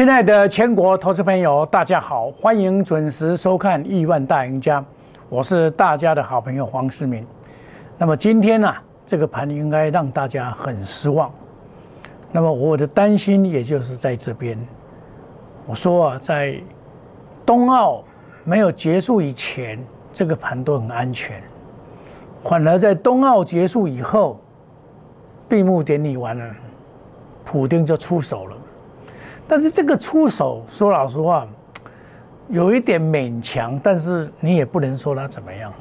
亲爱的全国投资朋友，大家好，欢迎准时收看《亿万大赢家》，我是大家的好朋友黄世明。那么今天呢，这个盘应该让大家很失望。那么我的担心也就是在这边，我说啊，在冬奥没有结束以前，这个盘都很安全，反而在冬奥结束以后，闭幕典礼完了，普丁就出手了。但是这个出手，说老实话，有一点勉强，但是你也不能说他怎么样，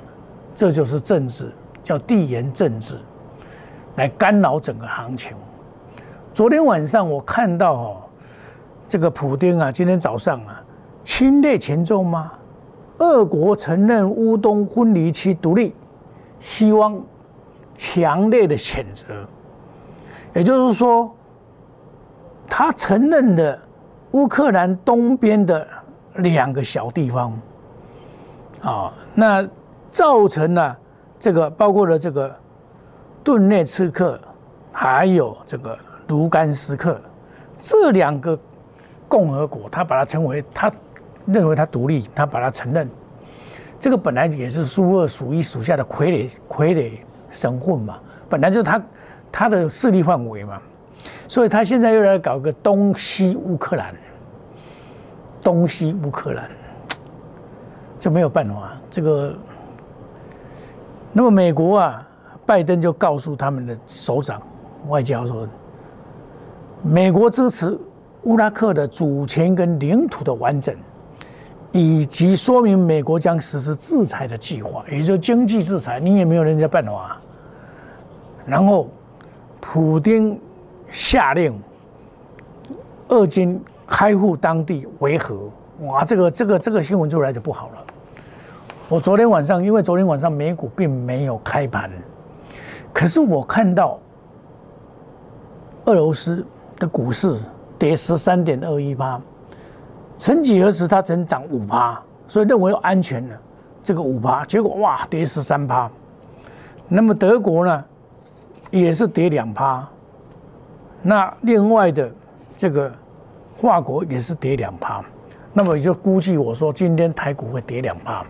这就是政治，叫地缘政治，来干扰整个行情。昨天晚上我看到哦，这个普丁啊，今天早上啊，侵略前奏吗？俄国承认乌东分离区独立，希望强烈的谴责，也就是说。他承认了乌克兰东边的两个小地方，啊，那造成了这个包括了这个顿涅茨克，还有这个卢甘斯克这两个共和国，他把它称为他认为他独立，他把它承认。这个本来也是苏二属一属下的傀儡傀儡省混嘛，本来就是他他的势力范围嘛。所以他现在又来搞个东西乌克兰，东西乌克兰，这没有办法。这个，那么美国啊，拜登就告诉他们的首长外交说，美国支持乌拉克的主权跟领土的完整，以及说明美国将实施制裁的计划，也就是经济制裁，你也没有人家办法。然后，普京。下令，俄军开赴当地维和。哇，这个这个这个新闻出来就不好了。我昨天晚上，因为昨天晚上美股并没有开盘，可是我看到俄罗斯的股市跌十三点二一八，曾几何时它曾涨五趴，所以认为安全了。这个五趴，结果哇跌十三趴。那么德国呢，也是跌两趴。那另外的这个华国也是跌两趴，那么也就估计我说今天台股会跌两趴，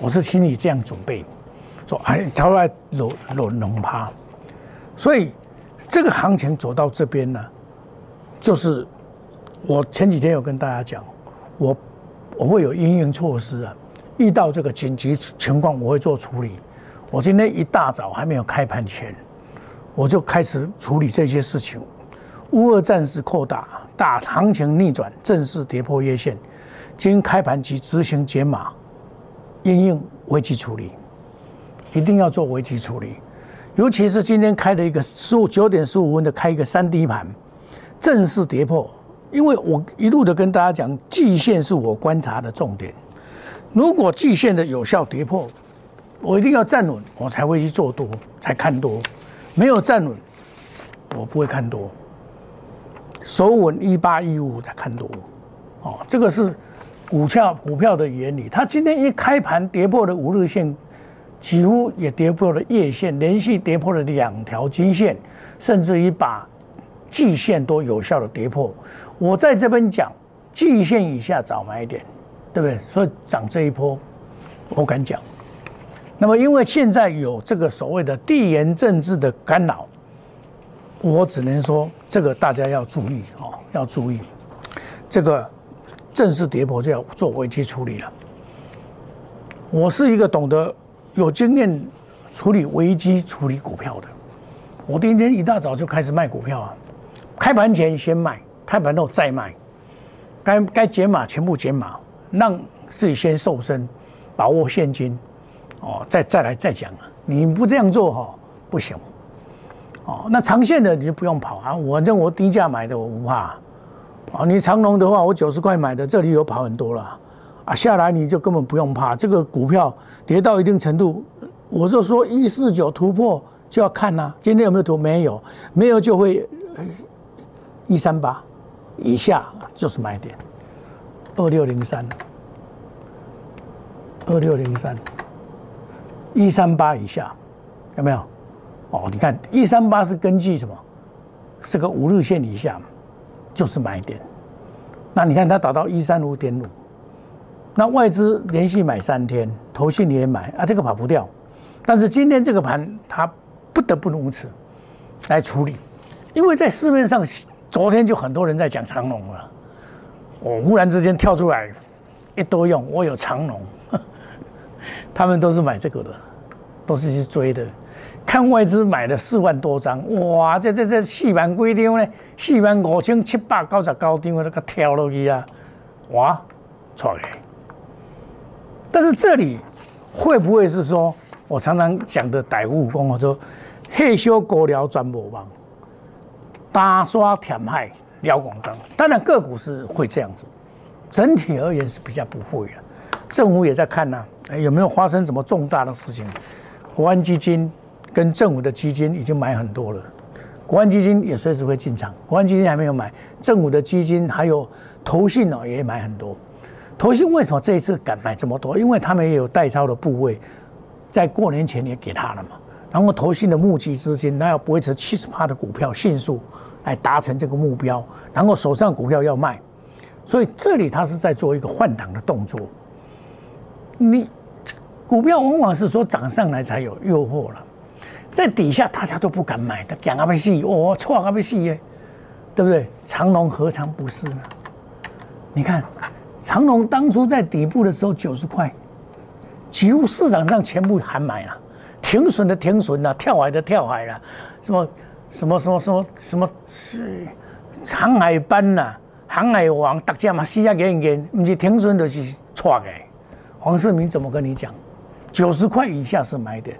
我是心里这样准备，说哎，才会落落两趴，所以这个行情走到这边呢，就是我前几天有跟大家讲，我我会有应应措施啊，遇到这个紧急情况我会做处理，我今天一大早还没有开盘前。我就开始处理这些事情。乌俄战事扩大，大行情逆转，正式跌破月线。经开盘即执行解码，应用危机处理，一定要做危机处理。尤其是今天开的一个十五九点十五分的开一个三低盘，正式跌破。因为我一路的跟大家讲，季线是我观察的重点。如果季线的有效跌破，我一定要站稳，我才会去做多，才看多。没有站稳，我不会看多。守稳一八一五再看多，哦，这个是股票股票的原理。它今天一开盘跌破了五日线，几乎也跌破了月线，连续跌破了两条均线，甚至于把季线都有效的跌破。我在这边讲，季线以下早买点，对不对？所以涨这一波，我敢讲。那么，因为现在有这个所谓的地缘政治的干扰，我只能说这个大家要注意哦，要注意。这个正式跌破就要做危机处理了。我是一个懂得有经验处理危机处理股票的，我今天一大早就开始卖股票啊，开盘前先卖，开盘后再卖，该该减码全部减码，让自己先瘦身，把握现金。哦，再再来再讲啊！你不这样做哈，不行。哦，那长线的你就不用跑啊，反正我低价买的我不怕。哦，你长龙的话，我九十块买的，这里有跑很多了。啊，下来你就根本不用怕，这个股票跌到一定程度，我就说一四九突破就要看呐。今天有没有突？没有，没有就会一三八以下就是买点。二六零三，二六零三。一三八以下有没有？哦，你看一三八是根据什么？是个五日线以下，就是买点。那你看它打到一三五点五，那外资连续买三天，投信也买啊，这个跑不掉。但是今天这个盘它不得不如此来处理，因为在市面上昨天就很多人在讲长龙了，我忽然之间跳出来一多用，我有长龙，他们都是买这个的，都是去追的。看外资买了四万多张，哇！这这这四万几张呢？四万五千七百九十九张，那个跳落去啊！哇，错嘞！但是这里会不会是说我常常讲的歹物功？我说，黑修高寮转播网，打刷填海撩广东。当然个股是会这样子，整体而言是比较不会的。政府也在看呢，哎有没有发生什么重大的事情？国安基金。跟政府的基金已经买很多了，国安基金也随时会进场。国安基金还没有买，政府的基金还有投信呢，也买很多。投信为什么这一次敢买这么多？因为他们也有代抄的部位，在过年前也给他了嘛。然后投信的募集资金，那要维持七十趴的股票迅速来达成这个目标，然后手上股票要卖，所以这里他是在做一个换挡的动作。你股票往往是说涨上来才有诱惑了。在底下大家都不敢买的，讲阿不细，哦，错阿不细耶，对不对？长隆何尝不是呢？你看，长隆当初在底部的时候九十块，几乎市场上全部喊买了，停损的停损了，跳海的跳海了，什么什么什么什么什么是航海班呐，航海王大家嘛，死啊给给，不是停损就是错的。黄世明怎么跟你讲？九十块以下是买点。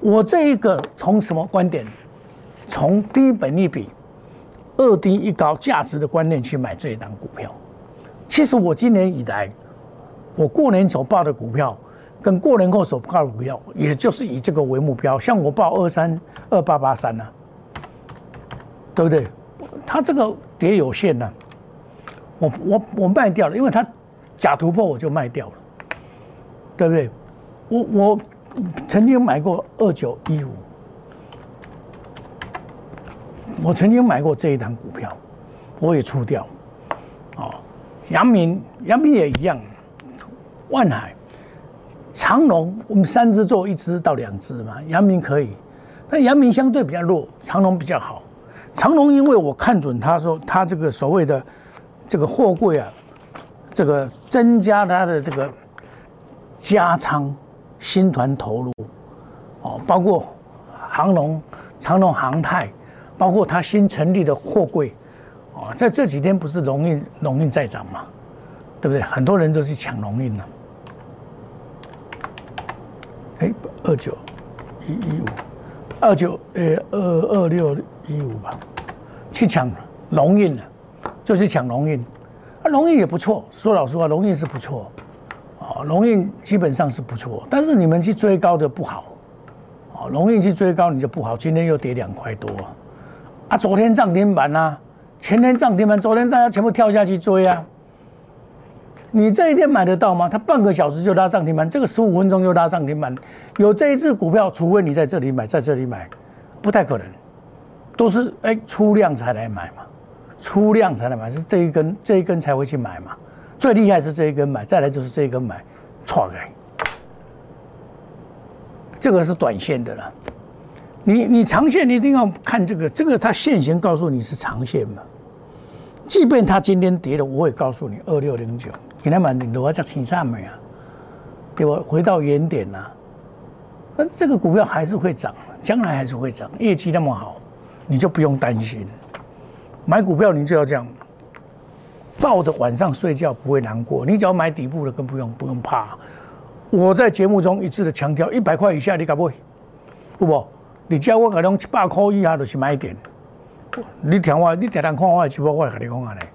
我这一个从什么观点？从低本利比、二低一高价值的观念去买这一档股票。其实我今年以来，我过年所报的股票，跟过年后所报的股票，也就是以这个为目标。像我报二三二八八三呢，对不对？它这个跌有限呢，我我我卖掉了，因为它假突破我就卖掉了，对不对？我我。曾经买过二九一五，我曾经买过这一档股票，我也出掉。哦，阳明，阳明也一样，万海、长隆，我们三只做一只到两只嘛。阳明可以，但阳明相对比较弱，长隆比较好。长隆因为我看准他说他这个所谓的这个货柜啊，这个增加它的这个加仓。新团投入，哦，包括航龙、长龙航太，包括它新成立的货柜，哦，在这几天不是龙运龙运在涨嘛，对不对？很多人都去抢龙运了。哎，二九一一五，二九呃二二六一五吧，去抢龙运了，就是抢龙运，啊，龙运也不错，说老实话，龙运是不错。龙运基本上是不错，但是你们去追高的不好。哦，龙运去追高你就不好，今天又跌两块多。啊，昨天涨停板呐，前天涨停板，昨天大家全部跳下去追啊。你这一天买得到吗？它半个小时就拉涨停板，这个十五分钟就拉涨停板，有这一只股票，除非你在这里买，在这里买，不太可能。都是哎出量才来买嘛，出量才来买，是这一根这一根才会去买嘛。最厉害是这一根买，再来就是这一根买，错开。这个是短线的了。你你长线你一定要看这个，这个它线型告诉你是长线嘛。即便它今天跌了，我也告诉你二六零九，给他买你都要在青上面啊，给我回到原点呐。那这个股票还是会涨，将来还是会涨，业绩那么好，你就不用担心。买股票你就要这样。抱着晚上睡觉不会难过，你只要买底部的更不用不用怕。我在节目中一致的强调，一百块以下你敢不会？不不，你叫我可能七百块以下就是买点。你听我，你常常看我的直播，我跟你讲啊嘞。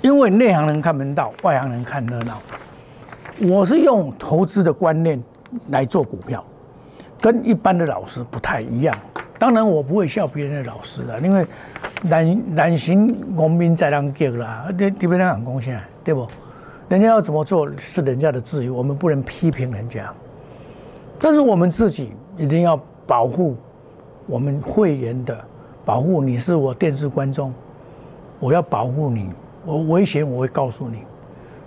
因为内行人看门道，外行人看热闹。我是用投资的观念来做股票，跟一般的老师不太一样。当然，我不会笑别人的老师的，因为难难行农民在人叫啦，这这边人很贡献，对不？人家要怎么做是人家的自由，我们不能批评人家。但是我们自己一定要保护我们会员的，保护你是我电视观众，我要保护你，我危险我会告诉你，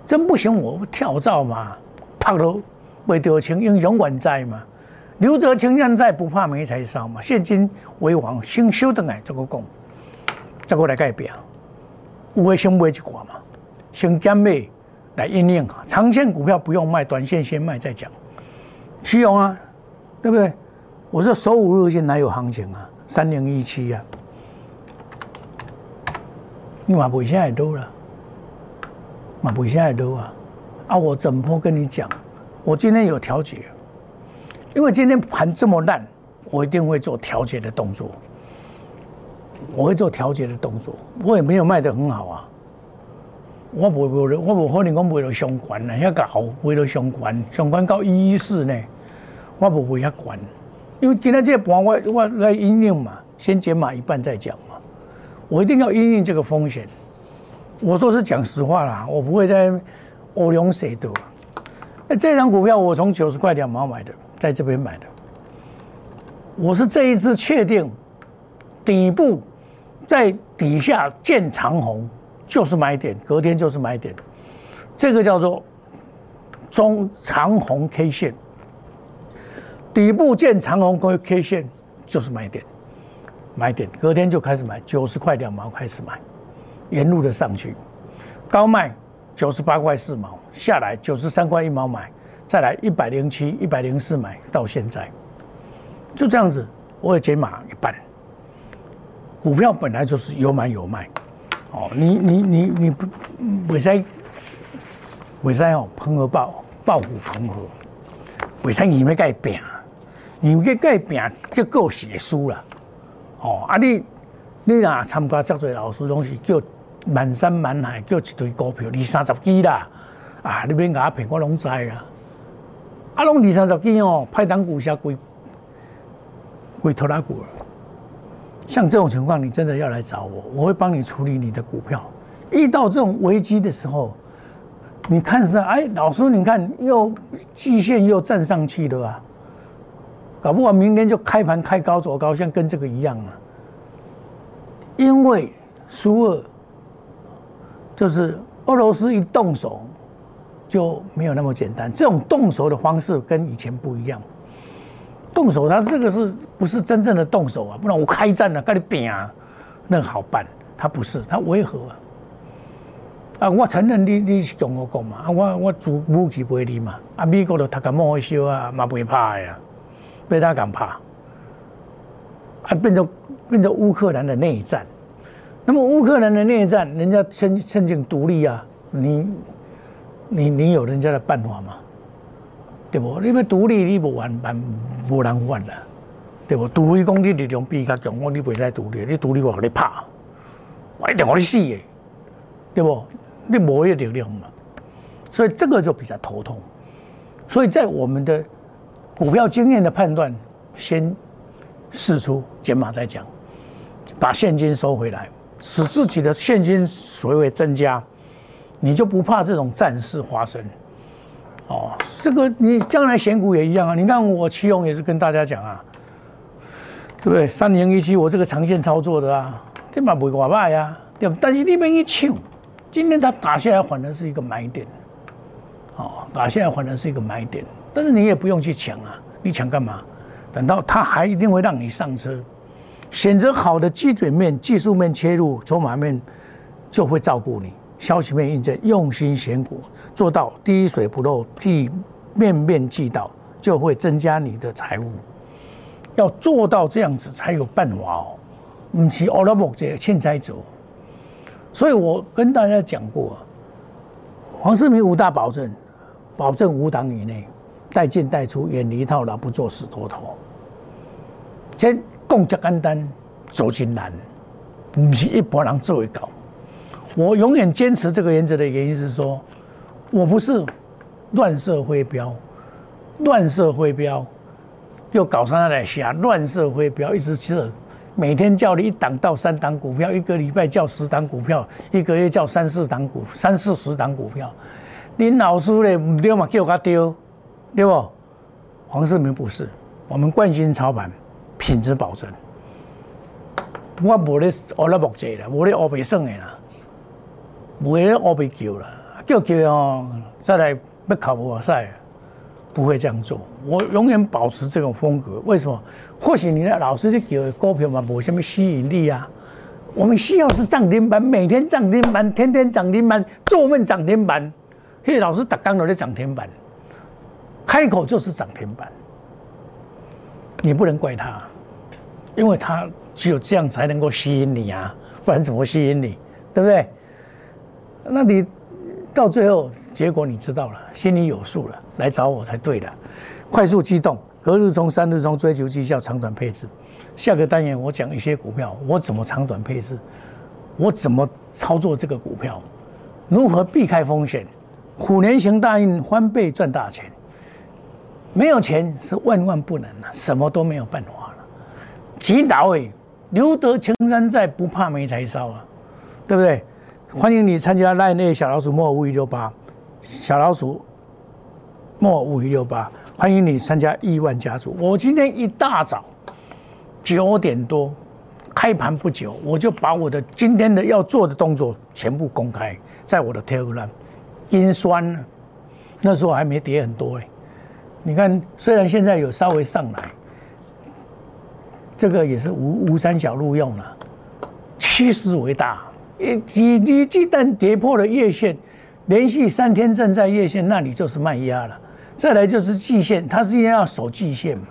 真不行我跳蚤嘛，怕都未得情，英雄万载嘛。留得青山在，不怕没柴烧嘛。现今为王，先修得来，这个讲，这个来改变。有为先买一寡嘛，先减买来应用。长线股票不用卖，短线先卖再讲。奇勇啊，对不对？我说首五日线哪有行情啊？三零一七啊，你嘛不现在多了，嘛不现在多啊。啊，我整波跟你讲，我今天有调节。因为今天盘这么烂，我一定会做调节的动作。我会做调节的动作，我也没有卖得很好啊。我不会，我不可能讲为了相关啊，遐搞为了相关，相关到一一四呢，我不会遐管。因为今天这盘我我来应用嘛，先减码一半再讲嘛。我一定要应用这个风险。我说是讲实话啦，我不会在欧龙谁的。那这张股票我从九十块两毛买的。在这边买的，我是这一次确定底部在底下见长红就是买点，隔天就是买点，这个叫做中长红 K 线，底部见长红 K K 线就是买点，买点隔天就开始买，九十块两毛开始买，沿路的上去，高卖九十八块四毛，下来九十三块一毛买。再来一百零七、一百零四买到现在，就这样子，我也减码一半。股票本来就是有买有卖，哦，你你你你不尾塞尾塞哦，碰而爆爆股碰合，尾塞你没改变，你没改变就够写书了，哦，啊你你啊参加这多老师东西，叫满山满海叫一堆股票二三十几啦，啊，你免甲我骗，我拢知啦。啊，拢二三十几哦，派单股下归归拖拉股了。像这种情况，你真的要来找我，我会帮你处理你的股票。遇到这种危机的时候，你看是哎，老师，你看又季线又站上去了啊，搞不好明天就开盘开高走高，像跟这个一样啊。因为苏二就是俄罗斯一动手。就没有那么简单。这种动手的方式跟以前不一样。动手，他这个是不是真正的动手啊？不然我开战了，跟你拼啊，那好办。他不是，他违和啊。啊，我承认你你是跟我讲嘛，啊，我我主武器不会你嘛。啊，美国的他敢莫会修啊，嘛不会怕呀，被他敢怕。啊，变成变成乌克兰的内战。那么乌克兰的内战，人家申申请独立啊，你。你你有人家的办法吗？对不？你要独立，你不完办，无人管啦，对不？独立讲你力量比较强，我你袂使独立，你独立我给你拍，我一定给你死的，对不？你无个力量嘛，所以这个就比较头痛。所以在我们的股票经验的判断，先试出减码再讲，把现金收回来，使自己的现金水位增加。你就不怕这种战事发生？哦，这个你将来选股也一样啊！你看我祁勇也是跟大家讲啊，对不对？三零一七我这个长线操作的啊，这嘛不会挂卖呀，对不？但是那边一抢，今天它打下来反而是一个买点，哦，打下来反而是一个买点。但是你也不用去抢啊，你抢干嘛？等到它还一定会让你上车，选择好的基本面、技术面切入，筹码面就会照顾你。消息面印证，用心选股，做到滴水不漏，地面面俱到，就会增加你的财务。要做到这样子才有办法哦，唔是奥拉木这欠财走。所以我跟大家讲过，黄世明五大保证，保证五档以内，带进带出，远离套牢，不做死多头。先共只简单，走进难，唔是一般人做会到。我永远坚持这个原则的原因是说，我不是乱射飞镖，乱射飞镖又搞上来下乱射飞镖，一直射，每天叫你一档到三档股票，一个礼拜叫十档股票，一个月叫三四档股三四十档股票，林老师嘞唔丢嘛叫他丢，对不？黄世明不是，我们冠军操盘，品质保证，我无咧学了木济啦，无咧学袂算的啦。不会乌被叫了，叫叫哦，再来不考比赛，不会这样做。我永远保持这种风格。为什么？或许你的老师的叫股票嘛，没什么吸引力啊。我们需要是涨停板，每天涨停板，天天涨停板，做梦涨停板。嘿，老师打刚楼的涨停板，开口就是涨停板。你不能怪他，因为他只有这样才能够吸引你啊，不然怎么吸引你？对不对？那你到最后结果你知道了，心里有数了，来找我才对的。快速机动，隔日冲、三日冲，追求绩效，长短配置。下个单元我讲一些股票，我怎么长短配置，我怎么操作这个股票，如何避开风险。虎年行大运，翻倍赚大钱。没有钱是万万不能的，什么都没有办法了。祈祷哎，留得青山在，不怕没柴烧啊，对不对？欢迎你参加赖内小老鼠莫五一六八，小老鼠莫五一六八，欢迎你参加亿万家族。我今天一大早九点多开盘不久，我就把我的今天的要做的动作全部公开在我的 Telegram。阴酸了，那时候还没跌很多哎。你看，虽然现在有稍微上来，这个也是无无山小路用了，趋势为大。你你鸡蛋跌破了月线，连续三天站在月线那里就是卖压了。再来就是季线，它是要守季线嘛，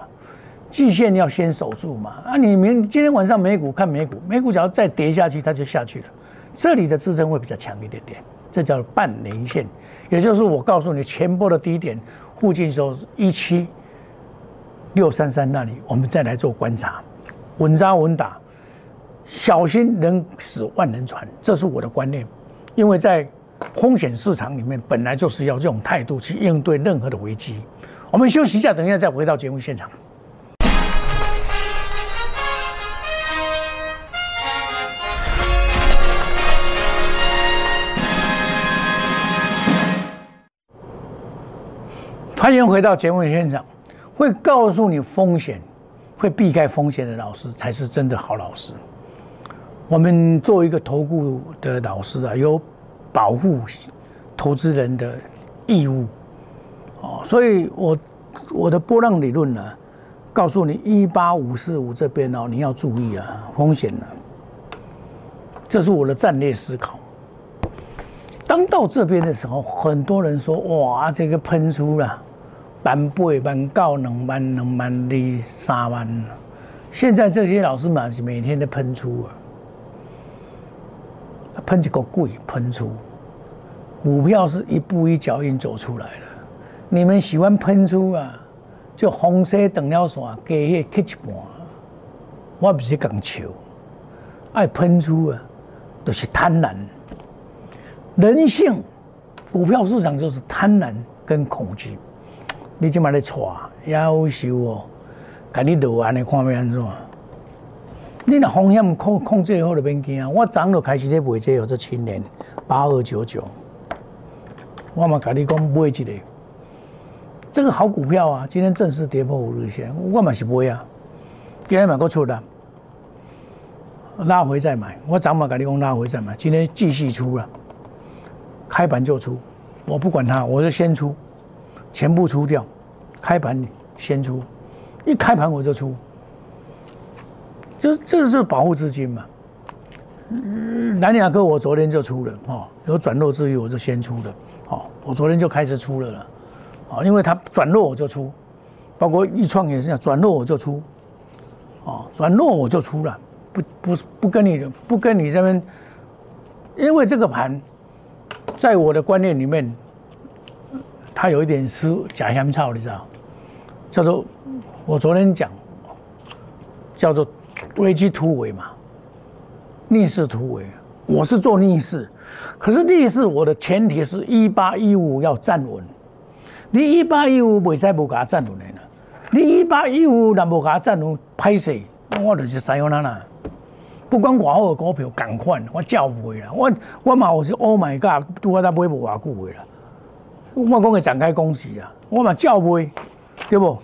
季线要先守住嘛。啊，你明今天晚上美股看美股，美股只要再跌下去，它就下去了。这里的支撑会比较强一点点，这叫半年线，也就是我告诉你前波的低点。附近时候一七六三三那里，我们再来做观察，稳扎稳打，小心能使万人船，这是我的观念。因为在风险市场里面，本来就是要这种态度去应对任何的危机。我们休息一下，等一下再回到节目现场。欢迎回到节目现场。会告诉你风险、会避开风险的老师，才是真的好老师。我们作为一个投顾的老师啊，有保护投资人的义务。哦，所以我我的波浪理论呢，告诉你一八五四五这边哦，你要注意啊，风险呢。这是我的战略思考。当到这边的时候，很多人说：“哇，这个喷出了。”万八万九两万两万二三万，现在这些老师们是每天都喷出啊，喷一个贵喷出，股票是一步一脚印走出来的。你们喜欢喷出啊，就红色等了线，加迄刻一半。我不是讲笑，爱喷出啊，都是贪婪。人性，股票市场就是贪婪跟恐惧。你即马咧错，夭寿哦！甲你落安尼看要安怎？你若风险控控制好就免惊啊！我早就开始咧卖这有这青年八二九九，我嘛甲你讲买一个，这个好股票啊！今天正式跌破五日线，我嘛是买啊！今天买个出的，拉回再买。我早嘛甲你讲拉回再买，今天继续出了，开盘就出，我不管它，我就先出。全部出掉，开盘先出，一开盘我就出，这这是保护资金嘛？南亚科我昨天就出了，哦，有转弱之余我就先出了，哦，我昨天就开始出了了，哦，因为它转弱我就出，包括易创也是这样，转弱我就出，哦，转弱我就出了，不不不跟你不跟你这边，因为这个盘，在我的观念里面。它有一点是假香草，你知道？叫做我昨天讲，叫做危机突围嘛，逆势突围。我是做逆势，可是逆势我的前提是一八一五要站稳。你一八一五未使不给它站稳的呢？你一八一五若无给它站稳，拍死我就是三幺哪哪。不管外好的股票，赶快我叫不回来。我我嘛我是 Oh my God，拄我才买无偌久的啦。我讲会展开攻势啊！我嘛照买，对不？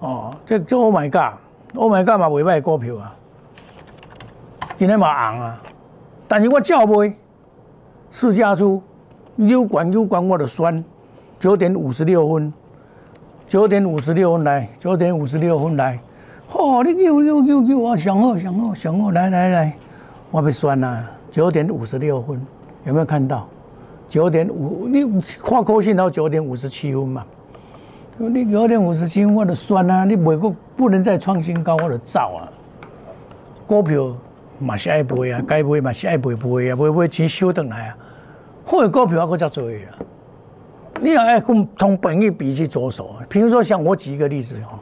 哦，这这 Oh my God God，Oh my God 嘛未歹股票啊，今天嘛红啊，但是我照买，试驾出优管优管我的酸，九点五十六分，九点五十六分来，九点五十六分来，哦，你又又又又我上好上好上好，来来来，我被酸啦，九点五十六分，有没有看到？九点五，你跨过线到九点五十七分嘛？你九点五十斤我的酸啊，你每个不能再创新高，我的造啊，股票。嘛是爱赔啊，该赔嘛是爱赔赔啊，赔赔钱收回来啊。好的股票我才做啊。你要爱从从本意比去着手。比如说像我举一个例子哈，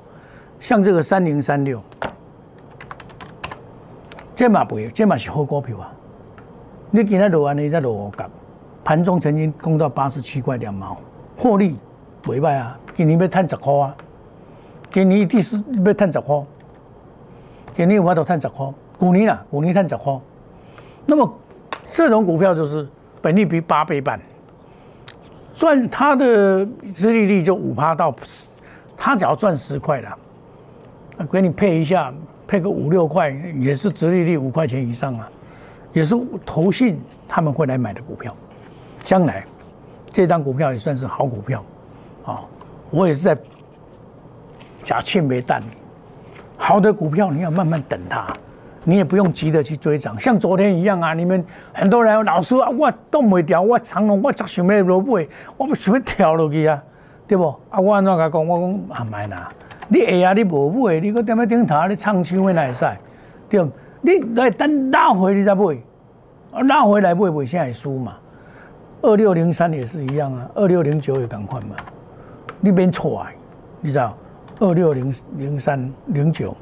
像这个三零三六，这嘛不，这嘛是好股票啊。你今天落安尼在落五角，盘中曾经攻到八十七块两毛，获利袂歹啊。今年要赚十块啊，今年第四要赚十块，今年有法度赚十块。五年啊，五年赚十块，那么这种股票就是本利比八倍半，赚它的殖利率就五趴到，它只要赚十块了，给你配一下，配个五六块也是殖利率五块钱以上啊，也是投信他们会来买的股票，将来这张股票也算是好股票，啊，我也是在假欠没蛋，好的股票你要慢慢等它。你也不用急着去追涨，像昨天一样啊！你们很多人老师啊，我动不掉，我长龙我只想要落买，我不想要跳落去啊，对不？啊，我安怎甲讲？我讲啊，买啦！你会啊，你无买，你搁踮咧顶头你唱唱的那会使？对，你来等拉回你再买，啊，拉回来买买现在输嘛？二六零三也是一样啊，二六零九也赶快嘛，你免错啊，你知道？二六零零三零九。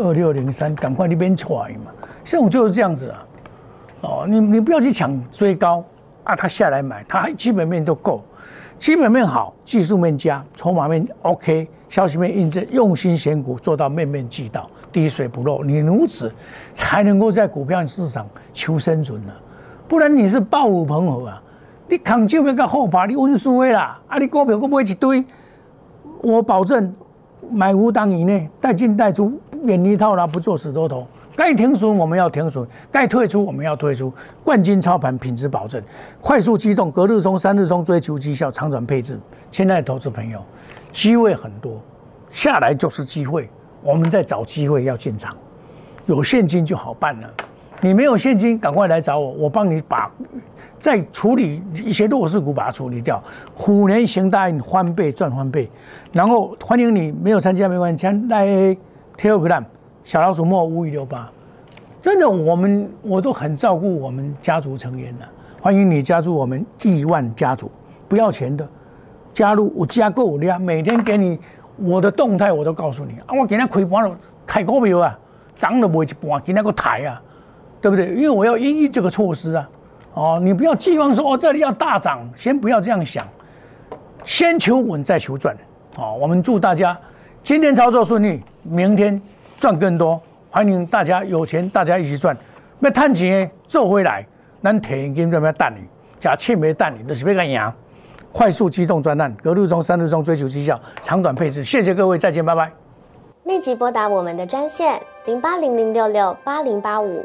二六零三，赶快那边出来嘛！这种就是这样子啊，哦，你你不要去抢追高啊，他下来买，他基本面都够，基本面好，技术面佳，筹码面 OK，消息面印证，用心选股，做到面面俱到，滴水不漏，你如此才能够在股票市场求生存呢，不然你是暴虎鹏虎啊，你扛就那个后怕你温输的啦，啊，你股票不会一堆，我保证。买无当以内，带进带出，远离套牢，不做死多头。该停损我们要停损，该退出我们要退出。冠军操盘，品质保证，快速机动，隔日冲，三日冲，追求绩效，长短配置。亲爱的投资朋友，机会很多，下来就是机会。我们在找机会要进场，有现金就好办了。你没有现金，赶快来找我，我帮你把。再处理一些弱势股，把它处理掉。虎年行大运，翻倍赚翻倍。然后欢迎你，没有参加没关系，来 Telegram 小老鼠莫五一六八。真的，我们我都很照顾我们家族成员的。欢迎你加入我们亿万家族，不要钱的。加入我加购量，每天给你我的动态，我都告诉你啊。我今天开盘了，开股票啊，涨了不一半，今天个抬啊，对不对？因为我要因应这个措施啊。哦，你不要寄望说哦，这里要大涨，先不要这样想，先求稳再求赚。哦，我们祝大家今天操作顺利，明天赚更多。欢迎大家有钱，大家一起赚。要赚钱做回来，咱提现金就要等你，假切没等你，就是要个赢。快速机动专案，隔日中、三日中追求绩效，长短配置。谢谢各位，再见，拜拜。立即拨打我们的专线零八零零六六八零八五。